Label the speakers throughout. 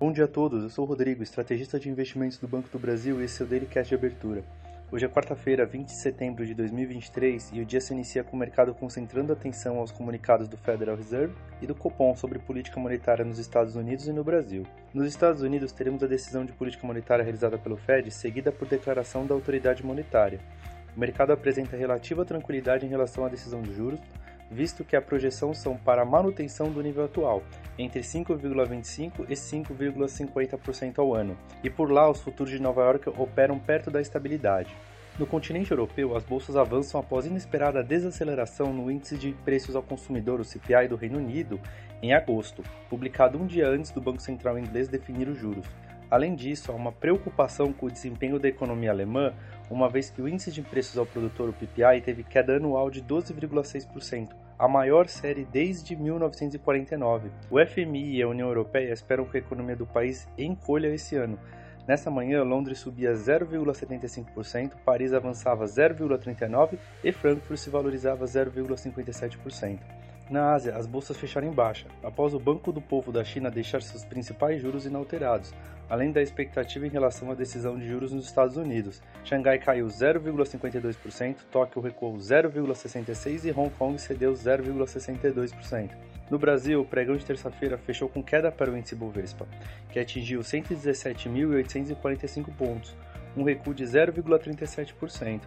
Speaker 1: Bom dia a todos, eu sou o Rodrigo, estrategista de investimentos do Banco do Brasil e esse é o Daily Cash de abertura. Hoje é quarta-feira, 20 de setembro de 2023 e o dia se inicia com o mercado concentrando atenção aos comunicados do Federal Reserve e do Copom sobre política monetária nos Estados Unidos e no Brasil. Nos Estados Unidos teremos a decisão de política monetária realizada pelo Fed, seguida por declaração da autoridade monetária. O mercado apresenta relativa tranquilidade em relação à decisão de juros, visto que a projeção são para a manutenção do nível atual, entre 5,25% e 5,50% ao ano, e por lá os futuros de Nova York operam perto da estabilidade. No continente europeu, as bolsas avançam após inesperada desaceleração no índice de preços ao consumidor, o CPI do Reino Unido, em agosto, publicado um dia antes do Banco Central inglês definir os juros. Além disso, há uma preocupação com o desempenho da economia alemã, uma vez que o índice de preços ao produtor, o PPI, teve queda anual de 12,6%, a maior série desde 1949. O FMI e a União Europeia esperam que a economia do país encolha esse ano. Nessa manhã, Londres subia 0,75%, Paris avançava 0,39% e Frankfurt se valorizava 0,57%. Na Ásia, as bolsas fecharam em baixa, após o Banco do Povo da China deixar seus principais juros inalterados, além da expectativa em relação à decisão de juros nos Estados Unidos. Xangai caiu 0,52%, Tóquio recuou 0,66% e Hong Kong cedeu 0,62%. No Brasil, o pregão de terça-feira fechou com queda para o índice Bovespa, que atingiu 117.845 pontos, um recuo de 0,37%.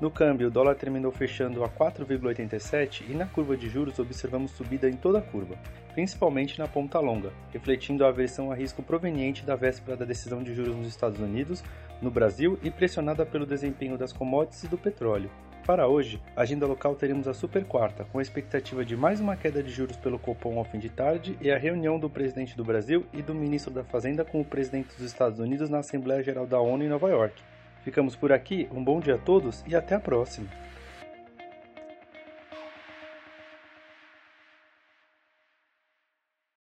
Speaker 1: No câmbio, o dólar terminou fechando a 4,87 e na curva de juros observamos subida em toda a curva, principalmente na ponta longa, refletindo a aversão a risco proveniente da véspera da decisão de juros nos Estados Unidos, no Brasil e pressionada pelo desempenho das commodities e do petróleo. Para hoje, agenda local teremos a super quarta, com a expectativa de mais uma queda de juros pelo Copom ao fim de tarde e a reunião do presidente do Brasil e do ministro da Fazenda com o presidente dos Estados Unidos na Assembleia Geral da ONU em Nova York. Ficamos por aqui, um bom dia a todos e até a próxima!